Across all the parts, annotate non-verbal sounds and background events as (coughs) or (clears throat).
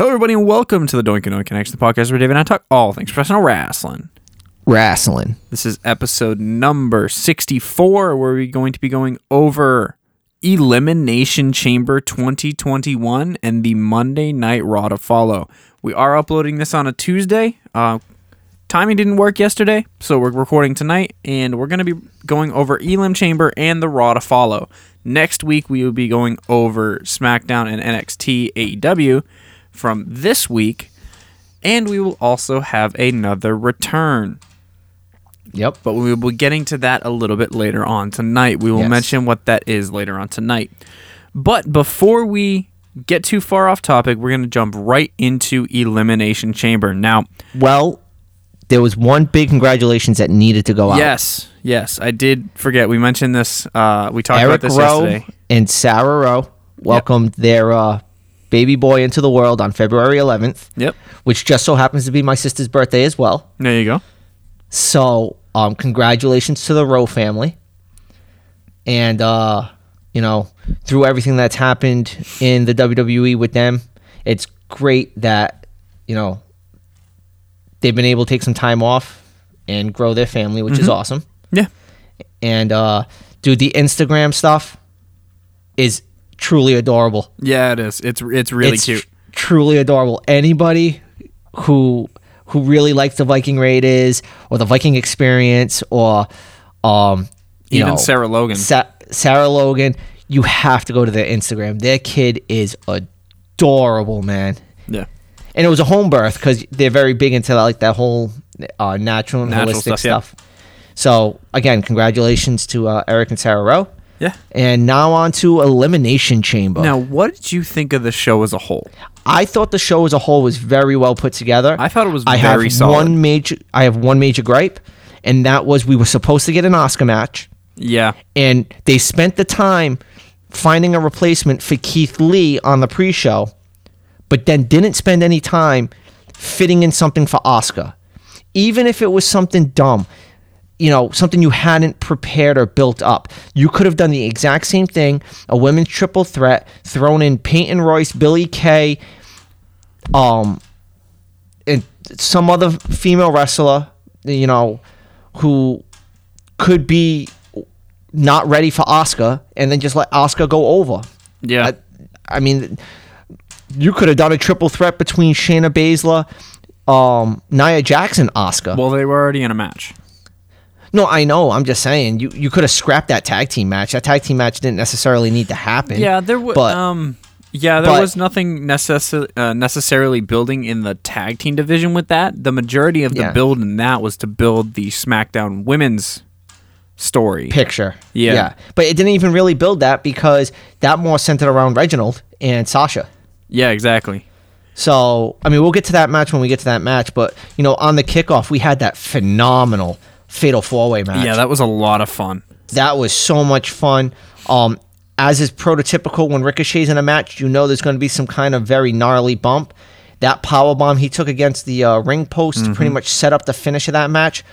Hello, everybody, and welcome to the Doink and Doink Connection, the podcast where David and I talk all things professional wrestling. Wrestling. This is episode number 64, where we're going to be going over Elimination Chamber 2021 and the Monday Night Raw to follow. We are uploading this on a Tuesday. Uh, timing didn't work yesterday, so we're recording tonight, and we're going to be going over Elim Chamber and the Raw to follow. Next week, we will be going over SmackDown and NXT AEW from this week, and we will also have another return Yep. but we will be getting to that a little bit later on tonight. We will Yes. mention what that is later on tonight. But before we get too far off topic, we're going to jump right into Elimination Chamber. Now, Well, there was one big congratulations that needed to go out. yes, yes, I did forget. We mentioned this. Uh, we talked Erik about this Rowe yesterday. and Sarah Rowe welcomed their uh, baby boy into the world on February 11th, Yep. which just so happens to be my sister's birthday as well. There you go. So, um, congratulations to the Rowe family. And, uh, you know, through everything that's happened in the WWE with them, it's great that, you know, they've been able to take some time off and grow their family, which is awesome. Yeah. And, uh, dude, the Instagram stuff is truly adorable. Yeah, it is. It's it's really it's cute. tr- truly adorable. Anybody who who really likes the Viking Raiders or the Viking experience or um Even know, Sarah Logan. Sa- Sarah Logan, you have to go to their Instagram. Their kid is adorable, man. yeah. And it was a home birth because they're very big into like that whole uh, natural and Natural holistic stuff, yeah. So again, congratulations to uh, Erik and Sarah Rowe. Yeah. And now on to Elimination Chamber. Now, what did you think of the show as a whole? I thought the show as a whole was very well put together. I thought it was I very have solid. one major. I have one major gripe, and that was we were supposed to get an Asuka match, Yeah. and they spent the time finding a replacement for Keith Lee on the pre-show, but then didn't spend any time fitting in something for Asuka, even if it was something dumb. You know, something you hadn't prepared or built up. You could have done the exact same thing, a women's triple threat, thrown in Peyton Royce, Billy Kay, um, and some other female wrestler, you know, who could be not ready for Asuka, and then just let Asuka go over. Yeah. I, I mean, you could have done a triple threat between Shayna Baszler, um, Nia Jackson, Asuka. well, they were already in a match. No, I know. I'm just saying you you could have scrapped that tag team match. That tag team match didn't necessarily need to happen. Yeah, there was. Um, yeah, there but- was nothing necess- uh, necessarily building in the tag team division with that. The majority of the Yeah. build in that was to build the SmackDown Women's story. picture. Yeah. Yeah. But it didn't even really build that because that more centered around Reginald and Sasha. Yeah, exactly. So, I mean, we'll get to that match when we get to that match, but you know, on the kickoff, we had that phenomenal fatal four-way match. Yeah, that was a lot of fun. that was so much fun. Um, as is prototypical when Ricochet's in a match, you know there's going to be some kind of very gnarly bump. That power bomb he took against the uh, ring post Mm-hmm. pretty much set up the finish of that match.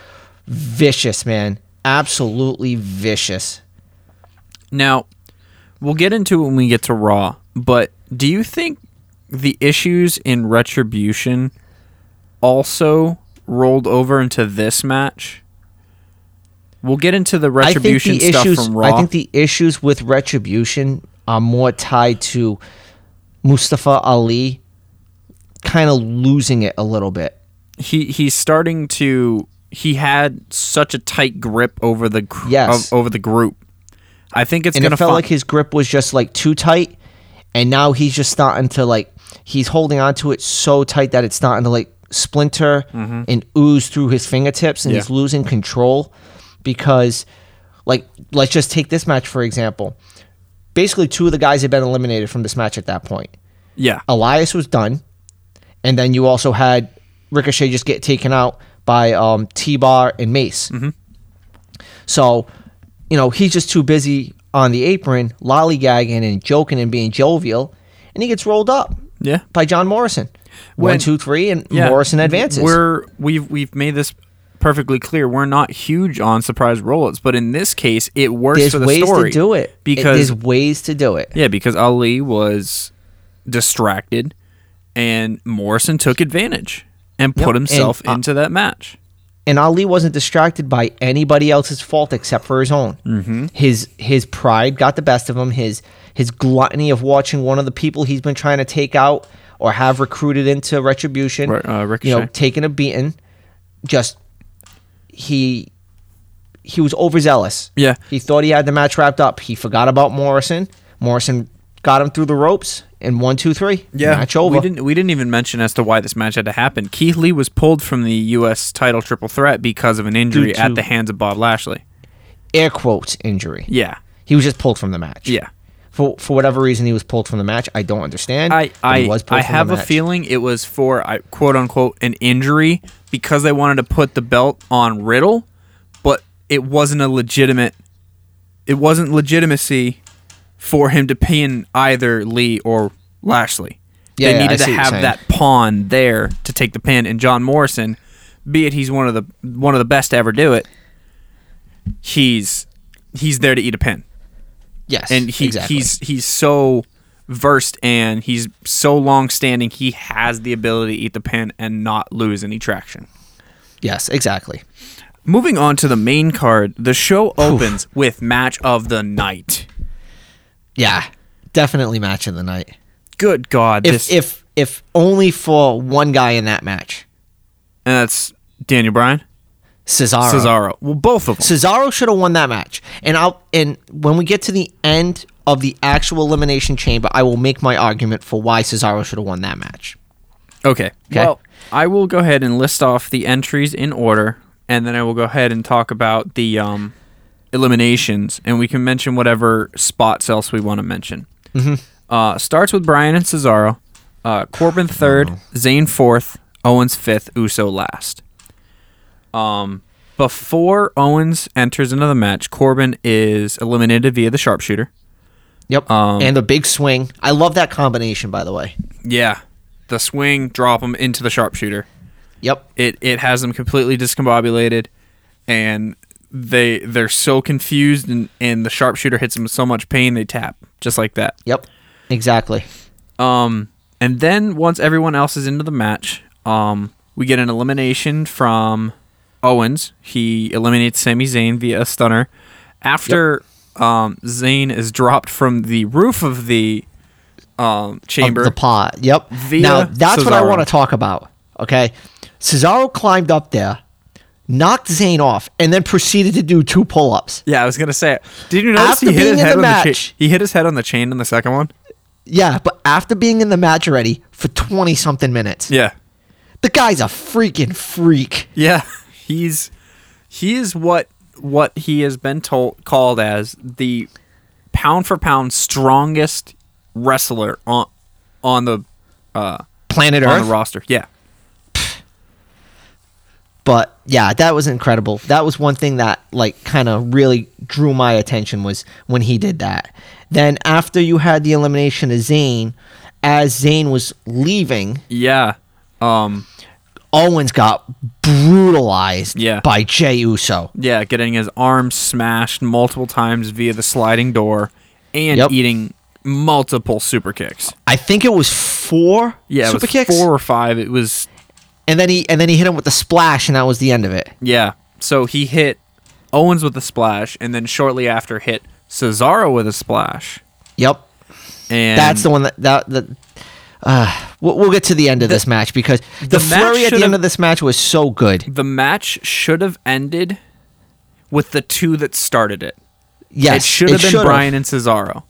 Vicious, man, absolutely vicious. Now, we'll get into it when we get to Raw, but do you think the issues in Retribution also rolled over into this match? We'll get into the Retribution I think the stuff issues. from Raw. I think the issues with Retribution are more tied to Mustafa Ali kind of losing it a little bit. he he's starting to he had such a tight grip over the gr- Yes. of- over the group. I think it's and gonna it felt fi- like his grip was just like too tight and now he's just starting to like he's holding on to it so tight that it's starting to like splinter and ooze through his fingertips and Mm-hmm. Yeah. he's losing control because like let's just take this match for example basically two of the guys had been eliminated from this match at that point yeah elias was done and then you also had ricochet just get taken out by um, t-bar and mace so you know, he's just too busy on the apron, lollygagging and joking and being jovial, and he gets rolled up yeah by John Morrison. When- One, two, three, and yeah. Morrison advances. We're we've we've made this perfectly clear. We're not huge on surprise rollouts, but in this case, it works there's for the ways story to do it. It- because there's ways to do it. yeah, because Ali was distracted, and Morrison took advantage and put Yep, himself and, uh, into that match. and Ali wasn't distracted by anybody else's fault except for his own. Mm-hmm. His his pride got the best of him. His his gluttony of watching one of the people he's been trying to take out or have recruited into retribution, uh, you know, taking a beating. Just he he was overzealous. Yeah. He thought he had the match wrapped up. He forgot about Morrison. Morrison got him through the ropes and one, two, three. Yeah. match over. We didn't we didn't even mention as to why this match had to happen. Keith Lee was pulled from the U.S. title triple threat because of an injury at the hands of Bob Lashley. Air quotes injury. Yeah, He was just pulled from the match. yeah. For for whatever reason, he was pulled from the match. I don't understand. I I, he was pulled I from the have a feeling it was for I quote unquote an injury because they wanted to put the belt on Riddle, but it wasn't a legitimate. It wasn't legitimacy for him to pin either Lee or Lashley. Yeah, they needed to have that pawn there to take the pin, and John Morrison, be it he's one of the one of the best to ever do it, he's he's there to eat a pin Yes, and he exactly. he's he's so versed and he's so long standing he has the ability to eat the pin and not lose any traction. Yes, exactly. moving on to the main card the show opens with match of the night. Yeah, definitely match of the night. good god If this if if only for one guy in that match, and that's daniel bryan Cesaro. cesaro well both of them Cesaro should have won that match. And I'll and when we get to the end of the actual elimination chamber, I will make my argument for why Cesaro should have won that match. okay. Okay. well i will go ahead and list off the entries in order and then i will go ahead and talk about the um eliminations and we can mention whatever spots else we want to mention Mm-hmm. Uh, starts with Bryan and Cesaro. Uh, Corbin third, Zayn fourth, Owens fifth, Uso last. Um, before Owens enters into the match, Corbin is eliminated via the sharpshooter. Yep. Um, and the big swing. I love that combination, by the way. Yeah, the swing, drop him into the sharpshooter. Yep. It it has them completely discombobulated, and they they're so confused, and and the sharpshooter hits them with so much pain they tap just like that. Yep. Exactly. Um, and then once everyone else is into the match, um, we get an elimination from Owens. He eliminates Sami Zayn via a stunner. After um, Zayn is dropped from the roof of the um, chamber, Of the pot. Yep. Now that's what I want to talk about. Okay. Cesaro climbed up there, knocked Zayn off, and then proceeded to do two pull ups. yeah, I was gonna say, did you notice After he hit his head the on the chain? match- He hit his head on the chain in the second one. Yeah, but after being in the match already for twenty something minutes. Yeah, The guy's a freaking freak. Yeah, he's he is what what he has been told called as the pound for pound strongest wrestler on on the uh Planet on Earth. the roster. Yeah. but yeah, that was incredible. That was one thing that like kind of really drew my attention was when he did that. Then after you had the elimination of Zayn, as Zayn was leaving, Yeah. Um Owens got brutalized Yeah. by Jey Uso. yeah, getting his arm smashed multiple times via the sliding door and Yep. eating multiple super kicks. I think it was four Yeah, it super was kicks, four or five. It was and then he and then he hit him with the splash, and that was the end of it. Yeah. So he hit Owens with a splash and then shortly after hit Cesaro with a splash. Yep, And that's the one that that that. Uh, we'll, we'll get to the end of this match because the, the flurry at the end of this match was so good. the match should have ended with the two that started it. Yes, it should have been. Bryan and Cesaro.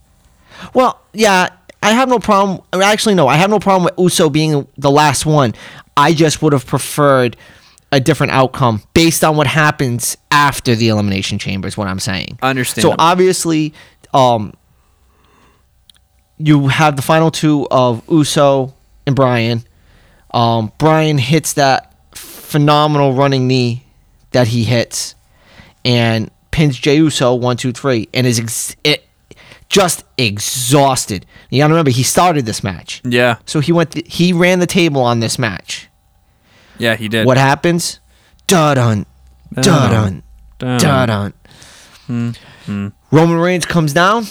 Well, yeah, I have no problem. Actually, no, I have no problem with Uso being the last one. I just would have preferred a different outcome based on what happens after the elimination chamber. Is what I'm saying. Understand. So obviously, um, you have the final two of Uso and Bryan. Um, Bryan hits that phenomenal running knee that he hits, and pins Jey Uso one, two, three, and is ex- it, just exhausted. You gotta remember he started this match, Yeah. so he went. he ran the table on this match. Yeah, he did. What happens? Da dun, da dun, da dun. Hmm, Roman Reigns comes down,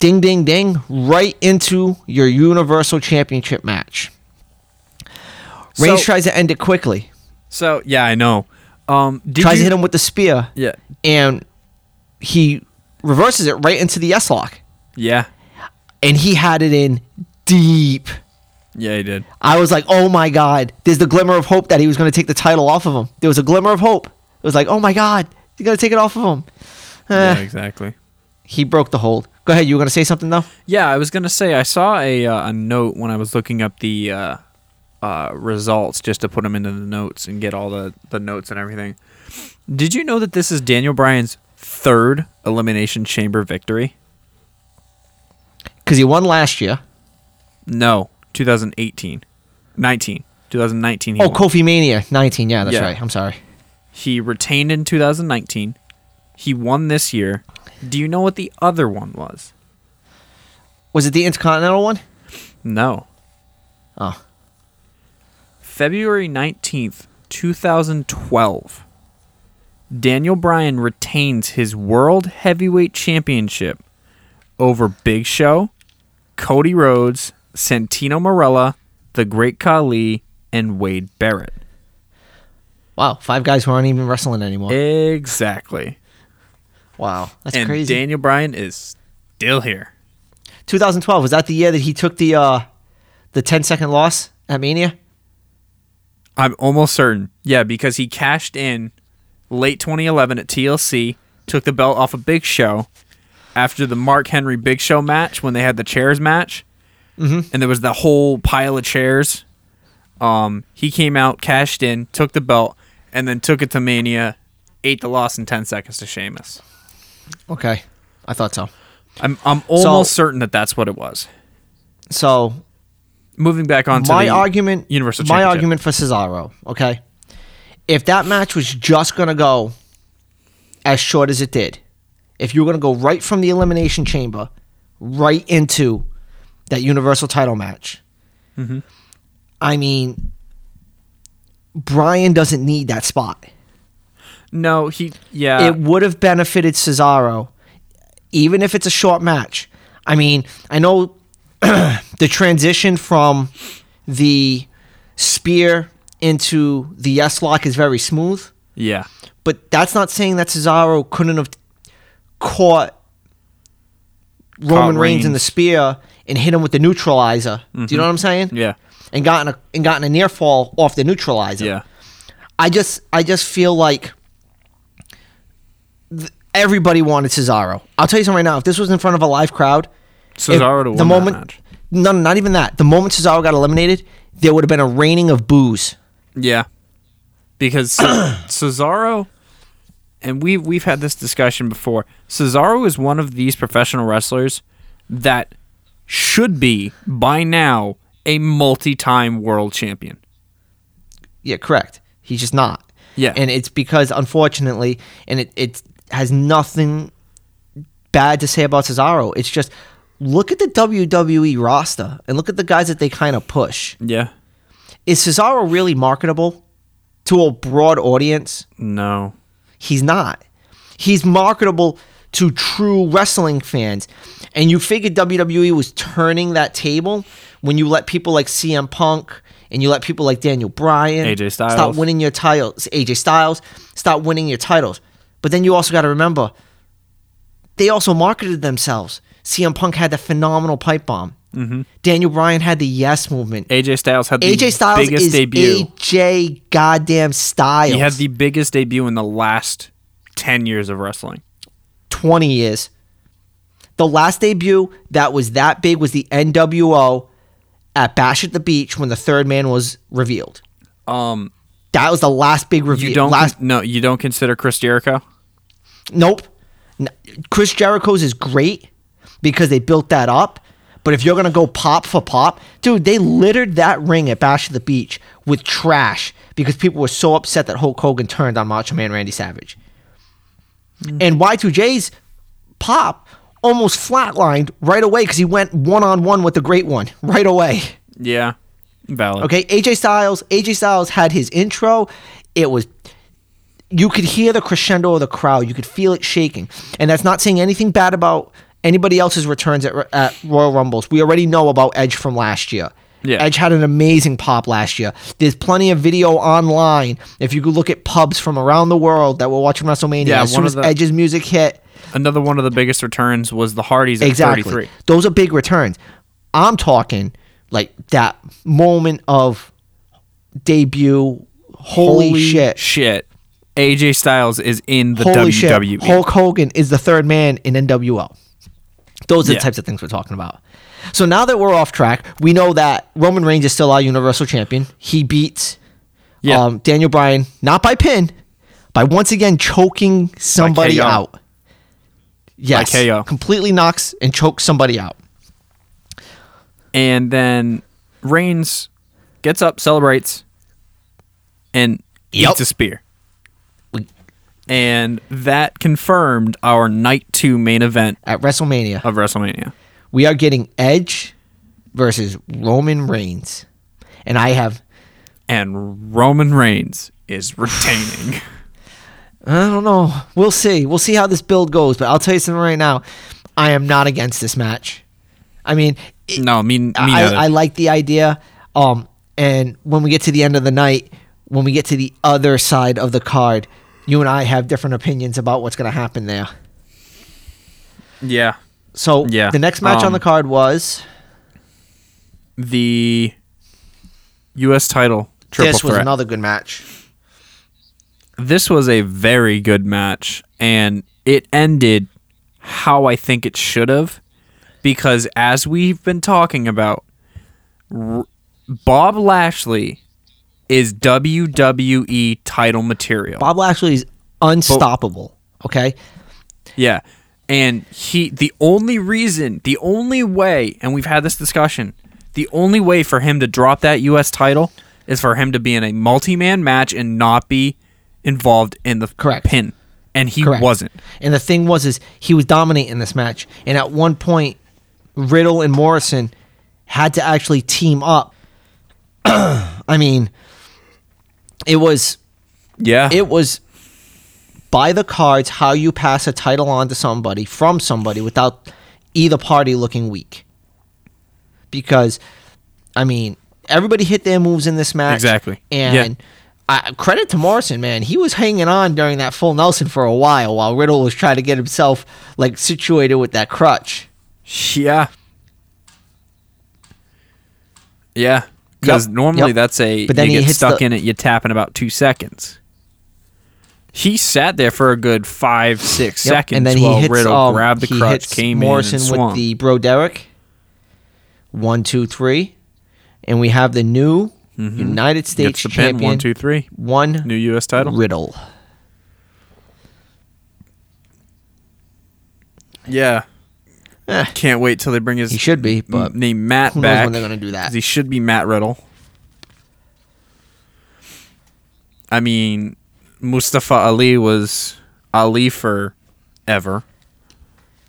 ding, ding, ding, right into your Universal Championship match. Reigns So- tries to end it quickly. So yeah, I know. Um, Tries you, to hit him with the spear, Yeah, and he reverses it right into the Yes Lock, yeah, and he had it in deep. yeah. He did. I was like, oh my god, there's the glimmer of hope that he was going to take the title off of him. There was a glimmer of hope. It was like, oh my god, he's going to take it off of him. Yeah, Eh, exactly. He broke the hold. Go ahead, you were to say something though? Yeah, I was gonna say I saw a uh, a note when I was looking up the uh, uh, results just to put them into the notes and get all the the notes and everything. Did you know that this is Daniel Bryan's third elimination chamber victory? Because he won last year. No, 2018, 19, 2019. He Oh, won. Kofi Mania 19. Yeah, that's Yeah. right. I'm sorry. He retained in 2019. He won this year. Do you know what the other one was? Was it the Intercontinental one? No. Oh. February 19th, 2012. Daniel Bryan retains his World Heavyweight Championship over Big Show, Cody Rhodes, Santino Marella, The Great Khali, and Wade Barrett. Wow, five guys who aren't even wrestling anymore. Exactly. Wow, that's and crazy. Daniel Bryan is still here. 2012 was that the year that he took the uh the 10 second loss at Mania? I'm almost certain. Yeah, because he cashed in late 2011 at TLC, took the belt off a Big Show after the Mark Henry Big Show match when they had the chairs match, mm-hmm. and there was the whole pile of chairs. Um, he came out, cashed in, took the belt, and then took it to Mania, ate the loss in 10 seconds to Sheamus. Okay, I thought so. I'm I'm almost certain that that's what it was. So Moving back on to my argument, Universal my argument for Cesaro. Okay, if that match was just gonna go as short as it did, if you were gonna go right from the elimination chamber right into that Universal title match, Mm-hmm. I mean, Bryan doesn't need that spot. No, he yeah. it would have benefited Cesaro, even if it's a short match. I mean, I know (clears throat) the transition from the spear into the yes lock is very smooth, yeah. but that's not saying that Cesaro couldn't have caught Roman Reigns in the spear and hit him with the neutralizer. Do you mm-hmm. know what I'm saying? Yeah. And gotten a and gotten a near fall off the neutralizer. Yeah. I just I just feel like everybody wanted Cesaro. I'll tell you something right now. If this was in front of a live crowd, Cesaro to win the that moment, match. no, no, not even that. The moment Cesaro got eliminated, there would have been a raining of boos. Yeah, because (coughs) Cesaro, and we we've had this discussion before. Cesaro is one of these professional wrestlers that should be by now a multi-time world champion. Yeah, correct. He's just not. Yeah. and it's because unfortunately, and it it has nothing bad to say about Cesaro. It's just look at the WWE roster and look at the guys that they kind of push. Yeah. Is Cesaro really marketable to a broad audience? No. He's not. He's marketable to true wrestling fans. And you figured WWE was turning that table when you let people like CM Punk and you let people like Daniel Bryan AJ Styles. stop winning your titles, AJ Styles, stop winning your titles. But then you also got to remember they also marketed themselves. CM Punk had the phenomenal pipe bomb. Mm-hmm. Daniel Bryan had the yes movement. AJ Styles had the AJ Styles biggest is debut. AJ goddamn Styles. he had the biggest debut in the last ten years of wrestling. 20 years. The last debut that was that big was the NWO at Bash at the Beach when the third man was revealed. Um, That was the last big reveal. you don't last, no, you don't consider Chris Jericho. nope. Chris Jericho's is great because they built that up. But if you're gonna go pop for pop, dude, they littered that ring at Bash of the Beach with trash because people were so upset that Hulk Hogan turned on Macho Man Randy Savage. Mm. And Y2J's pop almost flatlined right away because he went one on one with the great one (laughs) right away. Yeah, valid. Okay, AJ Styles, AJ Styles had his intro. It was you could hear the crescendo of the crowd. You could feel it shaking. And that's not saying anything bad about anybody else's returns at, at Royal Rumbles. We already know about Edge from last year. Yeah. Edge had an amazing pop last year. There's plenty of video online. If you could look at pubs from around the world that were watching WrestleMania, Yeah, as soon one as of the- Edge's music hit, Another one of the biggest returns was the Hardys at exactly. 33. Those are big returns. I'm talking like that moment of debut. Holy, shit. Shit. AJ Styles is in the Holy WWE. shit. Hulk Hogan is the third man in NWO. Those are Yeah. the types of things we're talking about. So now that we're off track, we know that Roman Reigns is still our Universal Champion. He beats Yeah. um, Daniel Bryan, not by pin, by once again choking somebody out. Yes. KO. Completely knocks and chokes somebody out. And then Reigns gets up, celebrates, and Yep. eats a spear. And that confirmed our night two main event At WrestleMania, of WrestleMania. we are getting Edge versus Roman Reigns. And I have And Roman Reigns is retaining. (sighs) I don't know. We'll see. We'll see how this build goes. But I'll tell you something right now. I am not against this match. I mean, it, no, me, me I. I like the idea. Um, and when we get to the end of the night, when we get to the other side of the card, you and I have different opinions about what's going to happen there. yeah. So Yeah, the next match on um, the card was The U.S. title triple this was threat. another good match. this was a very good match and it ended how I think it should have because as we've been talking about R- Bob Lashley is WWE title material. Bob Lashley is unstoppable. Okay, Yeah. And he the only reason, the only way, and we've had this discussion, the only way for him to drop that US title is for him to be in a multi-man match and not be involved in the Correct. pin. And he Correct. wasn't. And the thing was, is he was dominating this match, and at one point, Riddle and Morrison had to actually team up. (clears throat) I mean, it was Yeah. it was by the cards how you pass a title on to somebody from somebody without either party looking weak. Because, I mean, everybody hit their moves in this match. Exactly. And I, credit to Morrison, man. He was hanging on during that full Nelson for a while while Riddle was trying to get himself like situated with that crutch. Yeah. Yeah. Because Yep, normally yep. that's a But then you he get stuck the- in it, you tap in about two seconds. He sat there for a good five, six Yep, seconds and then while he hits, Riddle um, grabbed the he crutch, came Morrison in and with the Bro Derek. One, two, three, and we have the new United States Mm-hmm. The pin. champion. One, two, three. one New U.S. title. Riddle. Yeah. Eh. Can't wait till they bring his He should be, but name Matt who knows back. when they're gonna do that. 'cause He should be Matt Riddle. I mean, Mustafa Ali was Ali for ever.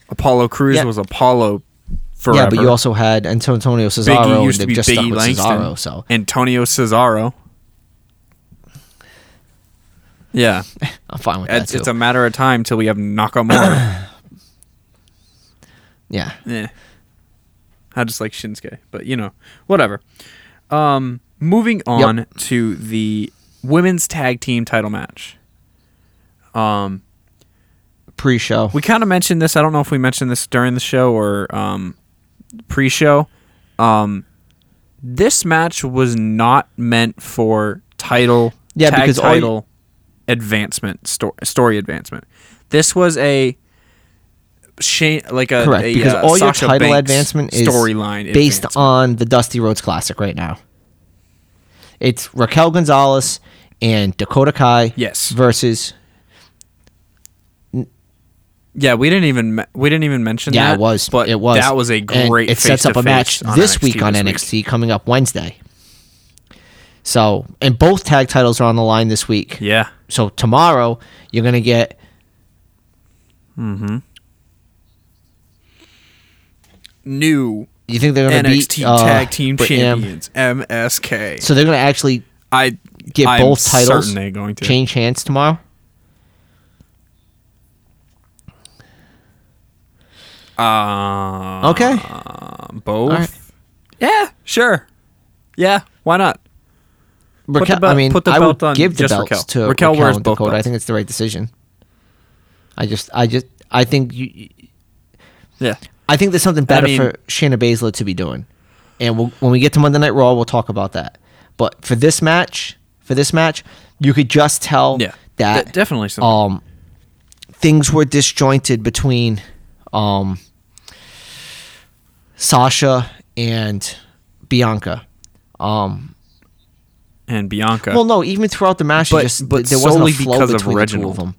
Apollo Crews Yeah. was Apollo forever. Yeah, but you also had Antonio Biggie Cesaro, used and to be they've just stuck Biggie with Langston. Cesaro. So Antonio Cesaro. Yeah, (laughs) I'm fine with that it's, too. it's a matter of time till we have Nakamura. (coughs) yeah, Yeah. I just like Shinsuke, but you know, whatever. Um, moving on to the women's tag team title match. Um, pre-show. we kind of mentioned this. I don't know if we mentioned this during the show or um, pre-show. Um, this match was not meant for title, Yeah, tag because you- title advancement, sto- story advancement. This was a Shane, like a Correct, a, because uh, all your title Banks advancement is storyline based on the Dusty Rhodes Classic right now. It's Raquel Gonzalez and Dakota Kai Yes. versus Yeah, we didn't even we didn't even mention yeah that. it was but it was that was a And great. it sets up a match this NXT week on this NXT coming up Wednesday. So and both tag titles are on the line this week. Yeah, So tomorrow you're gonna get new you think they're gonna NXT beat uh, Tag Team? Champions MSK. So they're gonna actually I get I'm both titles going to change hands tomorrow. Uh, Okay. both. All right. Yeah, sure. Yeah, why not? Raquel, the belt- I mean, put the I belt would on give the just belts Raquel. to Raquel Raquel, wears both Dakota. I think it's the right decision. I just, I just, I think you, Yeah. I think there's something better mean- for Shayna Baszler to be doing, and we'll, when we get to Monday Night Raw, we'll talk about that. But for this match, for this match, you could just tell Yeah. that De- definitely so. um, things were disjointed between um, Sasha and Bianca. Um, and Bianca. well, no, even throughout the match, But- just but there wasn't a flow because of between the two Reginald. of them.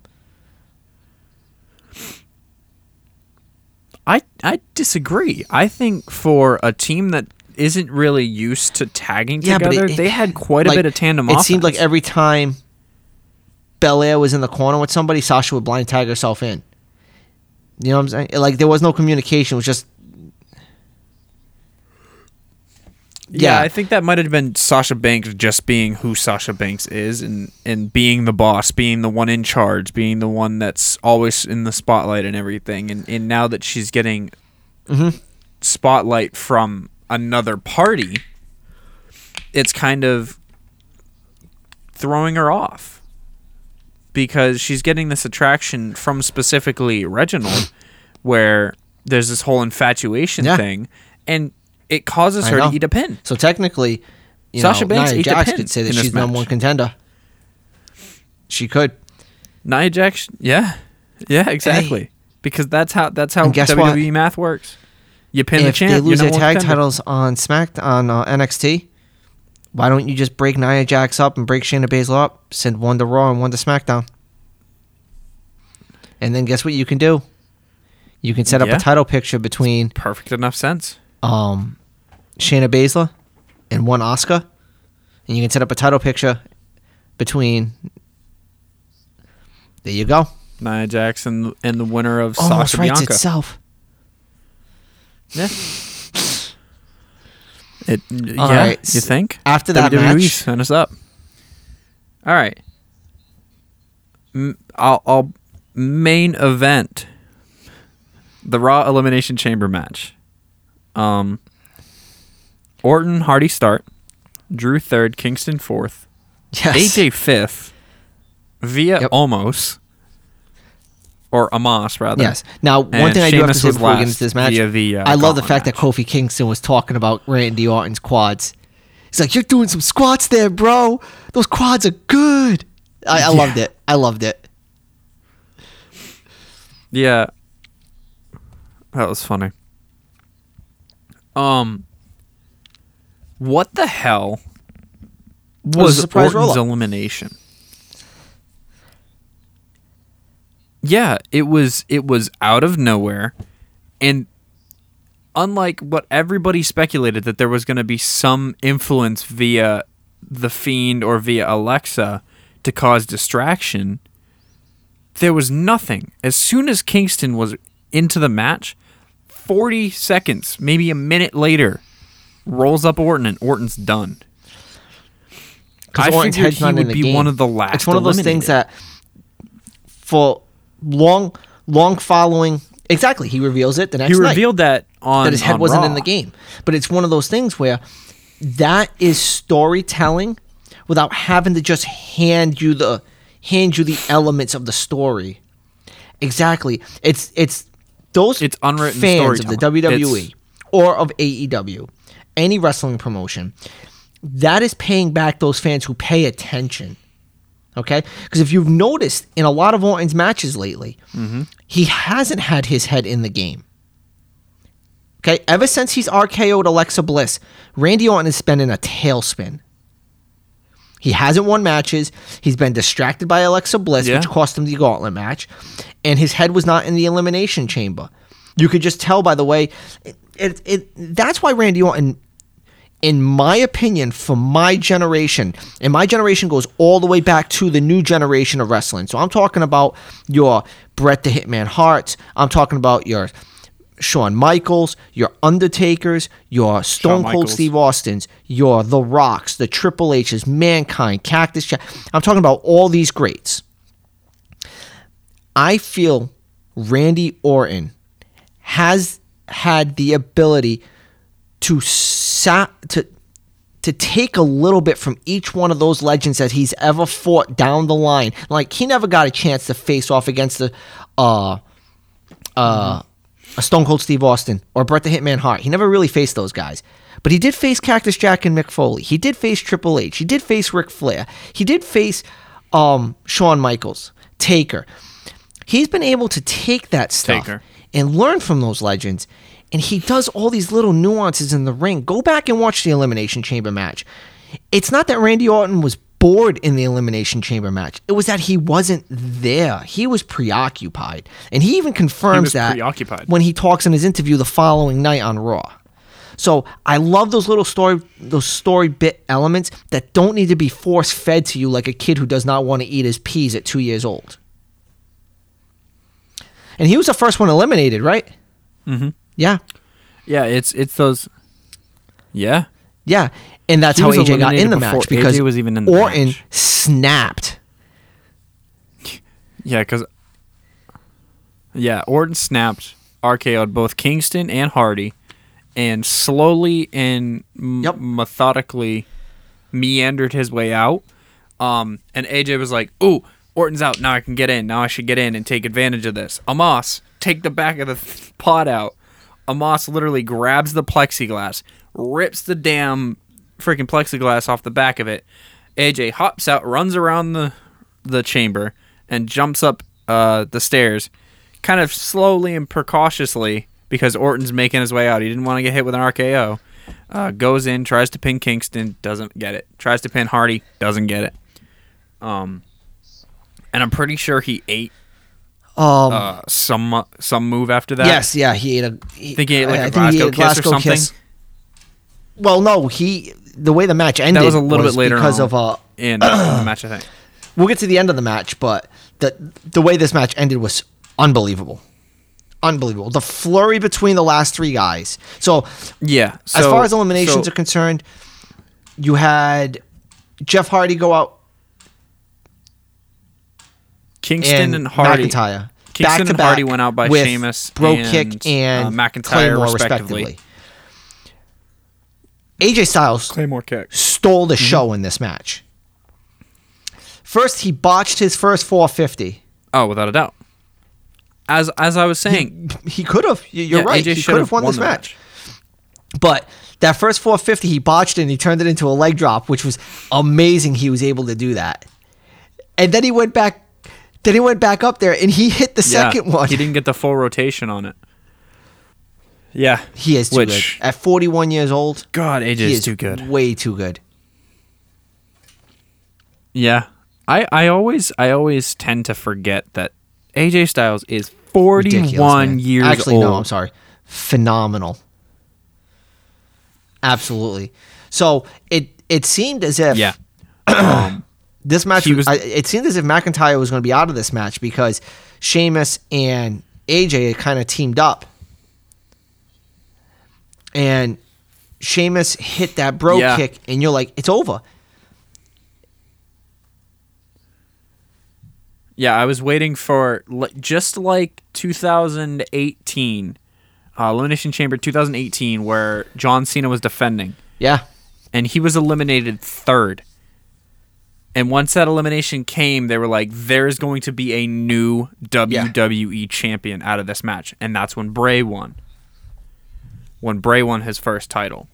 I disagree. I think for a team that isn't really used to tagging Yeah, together, it- they had quite a bit of tandem It seemed like every time Belair was in the corner with somebody, Sasha would blind tag herself in. You know what I'm saying? Like there was no communication. It was just yeah, yeah. I think that might have been Sasha Banks just being who Sasha Banks is and and being the boss, being the one in charge, being the one that's always in the spotlight and everything. And and now that she's getting Mm-hmm. spotlight from another party, it's kind of throwing her off because she's getting this attraction from specifically Reginald, where there's this whole infatuation Yeah. thing, and it causes I her know. to eat a pin. so technically, you Sasha know, Banks Nia Jax pin could say that she's number match. one contender. She could. Nia Jax, yeah, yeah, exactly. Because that's how that's how guess WWE what? math works. You pin the if champ, they lose their tag contender. titles on Smack on uh, NXT, why don't you just break Nia Jax up and break Shayna Baszler up? Send one to Raw and one to SmackDown. And then guess what you can do? You can set up Yeah. a title picture between Perfect enough sense. Um, Shayna Baszler and one Asuka, and you can set up a title picture between. There you go. Nia Jax and, and the winner of Almost Sasha writes Bianca. itself. Yeah. (laughs) It, yeah, right, you think? after that WWE, match- send us up. All right. I'll, I'll main event the Raw Elimination Chamber match. Um, Orton Hardy start, Drew third, Kingston fourth, Yes. AJ fifth, via Yep. Omos or Amos rather. Yes. Now, one And thing I do have to say was before we get into this match, via the, uh, I love the fact match. that Kofi Kingston was talking about Randy Orton's quads. He's like, "You're doing some squats there, bro. Those quads are good." I, I loved it. I loved it. Yeah. That was funny. Um what the hell was was surprise Orton's roll-up. elimination? Yeah, it was it was out of nowhere and unlike what everybody speculated that there was going to be some influence via the fiend or via Alexa to cause distraction, there was nothing. As soon as Kingston was into the match, 40 seconds, maybe a minute later, rolls up Orton and Orton's done. I Orton's figured he would be game. one of the last. It's one of those things that, for long, long following. Exactly, he reveals it the next he night. revealed that on that his head wasn't Raw. in the game. But it's one of those things where that is storytelling without having to just hand you the hand you the elements of the story. Exactly. It's it's those It's unwritten fans of the. WWE It's- or of AEW, any wrestling promotion, that is paying back those fans who pay attention. Okay? Because if you've noticed in a lot of Orton's matches lately, Mm-hmm. he hasn't had his head in the game. Okay, ever since he's RKO'd Alexa Bliss, Randy Orton has been in a tailspin. He hasn't won matches. He's been distracted by Alexa Bliss, Yeah. which cost him the gauntlet match, and his head was not in the elimination chamber. You could just tell by the way. It, it, it that's why Randy Orton, in my opinion, for my generation, and my generation goes all the way back to the new generation of wrestling. So I'm talking about your Bret the Hitman Harts. I'm talking about your Shawn Michaels, your Undertakers, your Stone Cold Steve Austins, your The Rocks, the Triple H's, Mankind, Cactus Jack. I'm talking about all these greats. I feel Randy Orton has had the ability to sa- to to take a little bit from each one of those legends that he's ever fought down the line. Like he never got a chance to face off against the uh uh a Stone Cold Steve Austin or Bret the Hitman Hart. He never really faced those guys. But he did face Cactus Jack and Mick Foley. He did face Triple H. He did face Ric Flair. He did face um, Shawn Michaels, Taker. He's been able to take that stuff Taker. and learn from those legends. And he does all these little nuances in the ring. Go back and watch the Elimination Chamber match. It's not that Randy Orton was bored in the Elimination Chamber match. It was that he wasn't there. He was preoccupied. And he even confirms was that preoccupied. when he talks in his interview the following night on Raw. So I love those little story those story bit elements that don't need to be force fed to you like a kid who does not want to eat his peas at two years old. And he was the first one eliminated, right? Mm-hmm. Yeah. Yeah, it's it's those. Yeah, Yeah. And that's He how AJ got in the match because AJ was even in the Orton match. snapped. yeah, because yeah, Orton snapped, RKO'd both Kingston and Hardy, and slowly and m- methodically meandered his way out. Um, and AJ was like, "Ooh, Orton's out. Now I can get in. Now I should get in and take advantage of this." Amos, take the back of the th- pod out. Amos literally grabs the plexiglass, rips the damn freaking plexiglass off the back of it. AJ hops out, runs around the the chamber, and jumps up uh, the stairs, kind of slowly and precautiously because Orton's making his way out. He didn't want to get hit with an RKO. Uh, goes in, tries to pin Kingston, doesn't get it. Tries to pin Hardy, doesn't get it. Um, and I'm pretty sure he ate Um, uh, some some move after that. yes, yeah, he ate a. He, think he ate like I a Glasgow kiss or something? kiss. Well, no, he the way the match ended was a little bit later because on. of uh in, uh, in the match, I think. (clears throat) we'll get to the end of the match, but the the way this match ended was unbelievable. Unbelievable. The flurry between the last three guys. So, Yeah. as far as eliminations so- are concerned, you had Jeff Hardy go out Kingston and, and, Hardy. McIntyre. Kingston back to and Hardy went out by Sheamus Bro and, Kick and uh, McIntyre, Claymore, respectively. respectively. AJ Styles Claymore kick. stole Mm-hmm. the show in this match. First, he botched his first 450. Oh, without a doubt. As as I was saying, He could have. You're yeah, right. AJ he could have won, this the match. But that first 450, he botched it and he turned it into a leg drop, which was amazing. He was able to do that. And then he went back. Then he went back up there and he hit the Yeah, second one. He didn't get the full rotation on it. Yeah. He is too Which- good. At 41 years old, God, AJ is is too good. Way too good. Yeah. I, I always I always tend to forget that AJ Styles is 41 years Actually, old. Actually, no, I'm sorry. Phenomenal. Absolutely. So it it seemed as if Yeah. um, (clears throat) this match was, I, it seemed as if McIntyre was going to be out of this match because Sheamus and AJ had kind of teamed up. And Sheamus hit that bro Yeah. kick and you're like it's over. Yeah, I was waiting for just like 2018, uh, Elimination Chamber 2018, where John Cena was defending, Yeah. and he was eliminated third. And once that elimination came, they were like, "There's going to be a new WWE champion out of this match," and that's when Bray won. When Bray won his first title,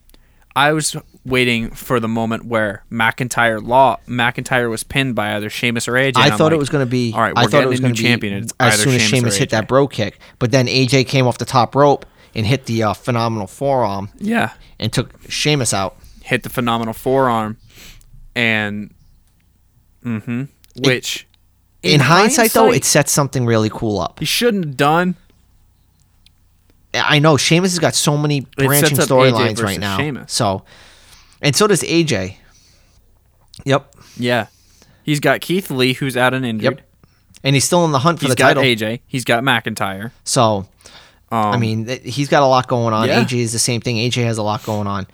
I was waiting for the moment where McIntyre law McIntyre was pinned by either Sheamus or AJ. I thought it was going to be. All right, I thought it was going to be champion. It's as soon as Sheamus hit that bro kick, but then AJ came off the top rope and hit the uh, phenomenal forearm Yeah, and took Sheamus out. hit the phenomenal forearm, and mm-hmm, which In, hindsight, though, it sets something really cool up. he shouldn't have done. I know Sheamus has got so many branching sets up AJ storylines right now. Sheamus. So, and so does AJ. Yep, Yeah, he's got Keith Lee, who's out and injured. yep. And he's still in the hunt for He's the got title. AJ. He's got McIntyre. So, Um, I mean, he's got a lot going on. Yeah. AJ is the same thing. AJ has a lot going on.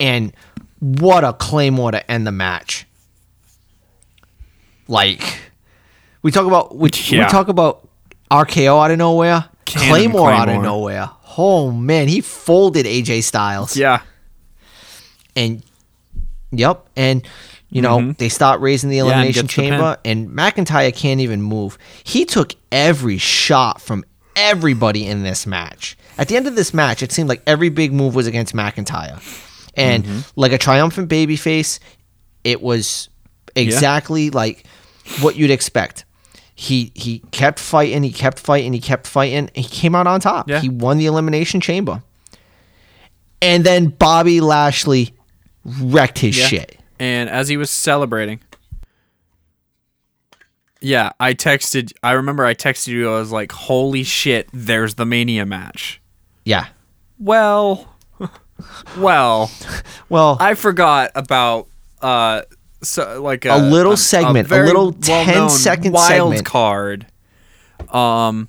And what a claymore to end the match. Like we talk about we, Yeah. we talk about RKO out of nowhere, Cannon Claymore, out of nowhere. Oh man, he folded AJ Styles. yeah, And Yep, and you know they start raising the Mm-hmm. and elimination the chamber, and McIntyre can't even move. He took every shot from everybody in this match. At the end of this match, it seemed like every big move was against McIntyre, and Mm-hmm. like a triumphant babyface, it was exactly like what you'd expect. He he kept fighting, he kept fighting, he kept fighting. And he came out on top. Yeah. He won the elimination chamber, and then Bobby Lashley wrecked his Yeah. shit. And as he was celebrating, yeah, I texted. I remember I texted you. I was like, "Holy shit! There's the Mania match." Yeah. Well, (laughs) well, Well, I forgot about uh, so like a, A little segment, a very little 10 well-known wild segment. card. Um.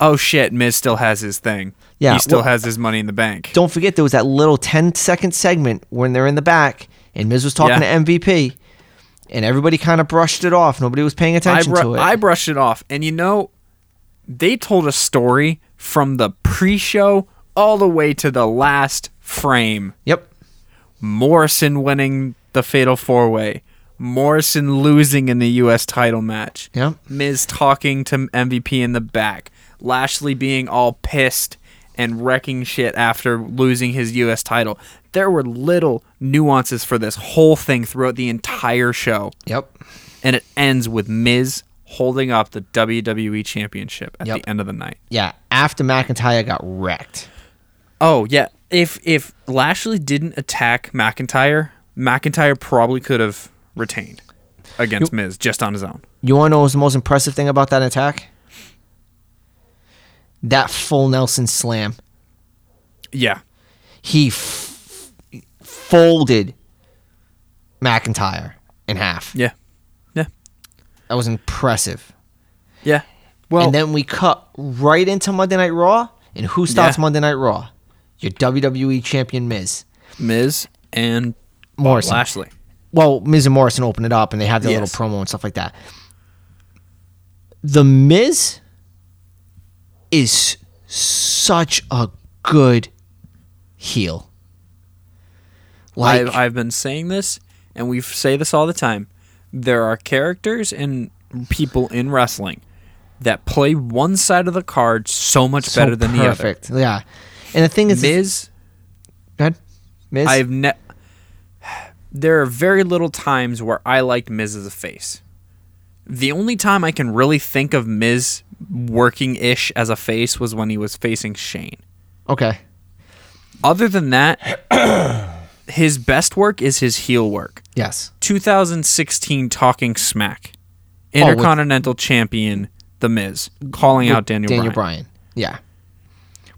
Oh shit! Miz still has his thing. Yeah, he still well- has his money in the bank. don't forget there was that little 10 second segment when they're in the back and Miz was talking Yeah. to MVP and everybody kind of brushed it off. Nobody was paying attention bru- to it. I brushed it off. And you know, they told a story from the pre show all the way to the last frame. yep. Morrison winning the Fatal Four Way, Morrison losing in the U.S. title match, Yep. Miz talking to MVP in the back, Lashley being all pissed and wrecking shit after losing his U.S. title. There were little nuances for this whole thing throughout the entire show Yep. and it ends with Miz holding up the WWE Championship at Yep. the end of the night. Yeah. After McIntyre got wrecked. Oh yeah, if if Lashley didn't attack McIntyre, McIntyre probably could have retained against Miz just on his own. You want to know what was the most impressive thing about that attack? That full Nelson slam. Yeah, He f- folded McIntyre in half. yeah, yeah, That was impressive. yeah. Well, and then we cut right into Monday Night Raw. And who starts Yeah. Monday Night Raw? Your WWE champion Miz Miz and Morrison. Lashley. Well, Miz and Morrison opened it up, and they had their Yes. little promo and stuff like that. The Miz is such a good heel. Like, I've, I've been saying this, and we say this all the time. There are characters and people in wrestling that play one side of the card so much so better than the other. perfect. Yeah, and the thing is, Miz Go ahead. Miz. I've ne- there are very little times where I liked Miz as a face. The only time I can really think of Miz working ish as a face was when he was facing Shane. okay. Other than that, (coughs) his best work is his heel work. Yes. 2016 Talking Smack, Oh, with- Intercontinental Champion The Miz, calling out Daniel, Daniel Bryan. Bryan. Yeah.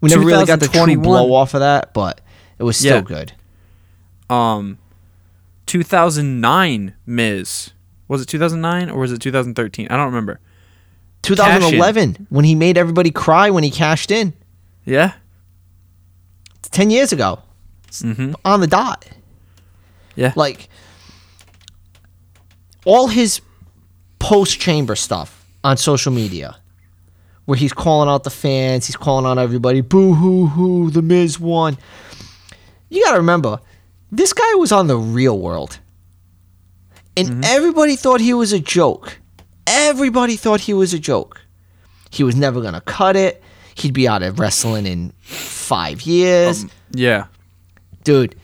We never really got the true blow off of that, but it was still Yeah. good. Um, 2009 Miz. Was it 2009 or was it 2013? I don't remember. 2011, when he made everybody cry when he cashed in. Yeah. It's 10 years ago. Mm-hmm. On the dot. Yeah. Like, all his post chamber stuff on social media, where he's calling out the fans, he's calling out everybody, boo hoo hoo, the Miz won. You got to remember, this guy was on the real world. And mm-hmm. everybody thought he was a joke. Everybody thought he was a joke. He was never going to cut it. He'd be out of wrestling in five years. Um, yeah. Dude,